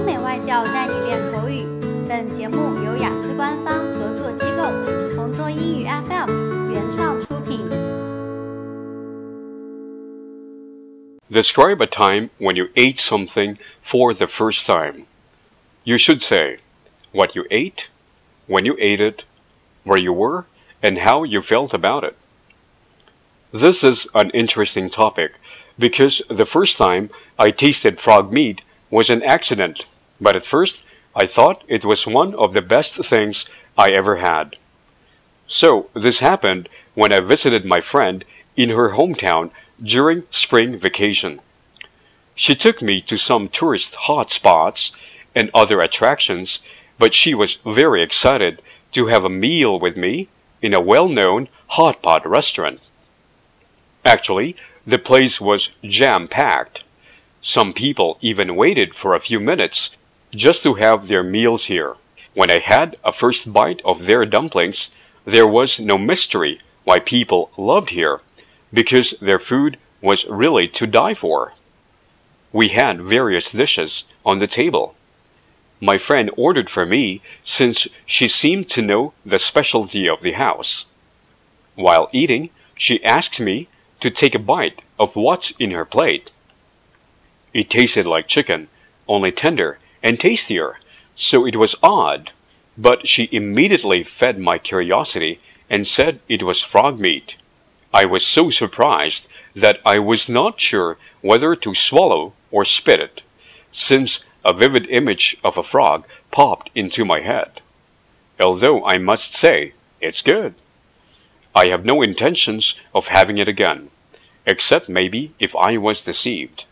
欧美外教带你练口语。本节目由雅思官方合作机构同桌英语 FM 原创出品。Describe a time when you ate something for the first time. You should say what you ate, when you ate it, where you were, and how you felt about it. This is an interesting topic because the first time I tasted frog meat was an accident, but at first I thought it was one of the best things I ever had. So, this happened when I visited my friend in her hometown during spring vacation. She took me to some tourist hot spots and other attractions, but she was very excited to have a meal with me in a well known hot pot restaurant. Actually, the place was jam packed. Some people even waited for a few minutes just to have their meals here. When I had a first bite of their dumplings, there was no mystery why people loved here, because their food was really to die for. We had various dishes on the table. My friend ordered for me since she seemed to know the specialty of the house. While eating, she asked me to take a bite of what's in her plate. It tasted like chicken, only tender and tastier, so it was odd, but she immediately fed my curiosity and said it was frog meat. I was so surprised that I was not sure whether to swallow or spit it, since a vivid image of a frog popped into my head. Although I must say, it's good. I have no intentions of having it again, except maybe if I was deceived.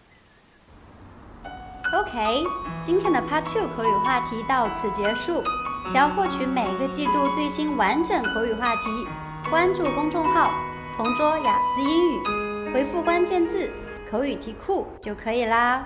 OK，今天的 Part Two 口语话题到此结束。想要获取每个季度最新完整口语话题，关注公众号“同桌雅思英语”，回复关键字“口语题库”就可以啦。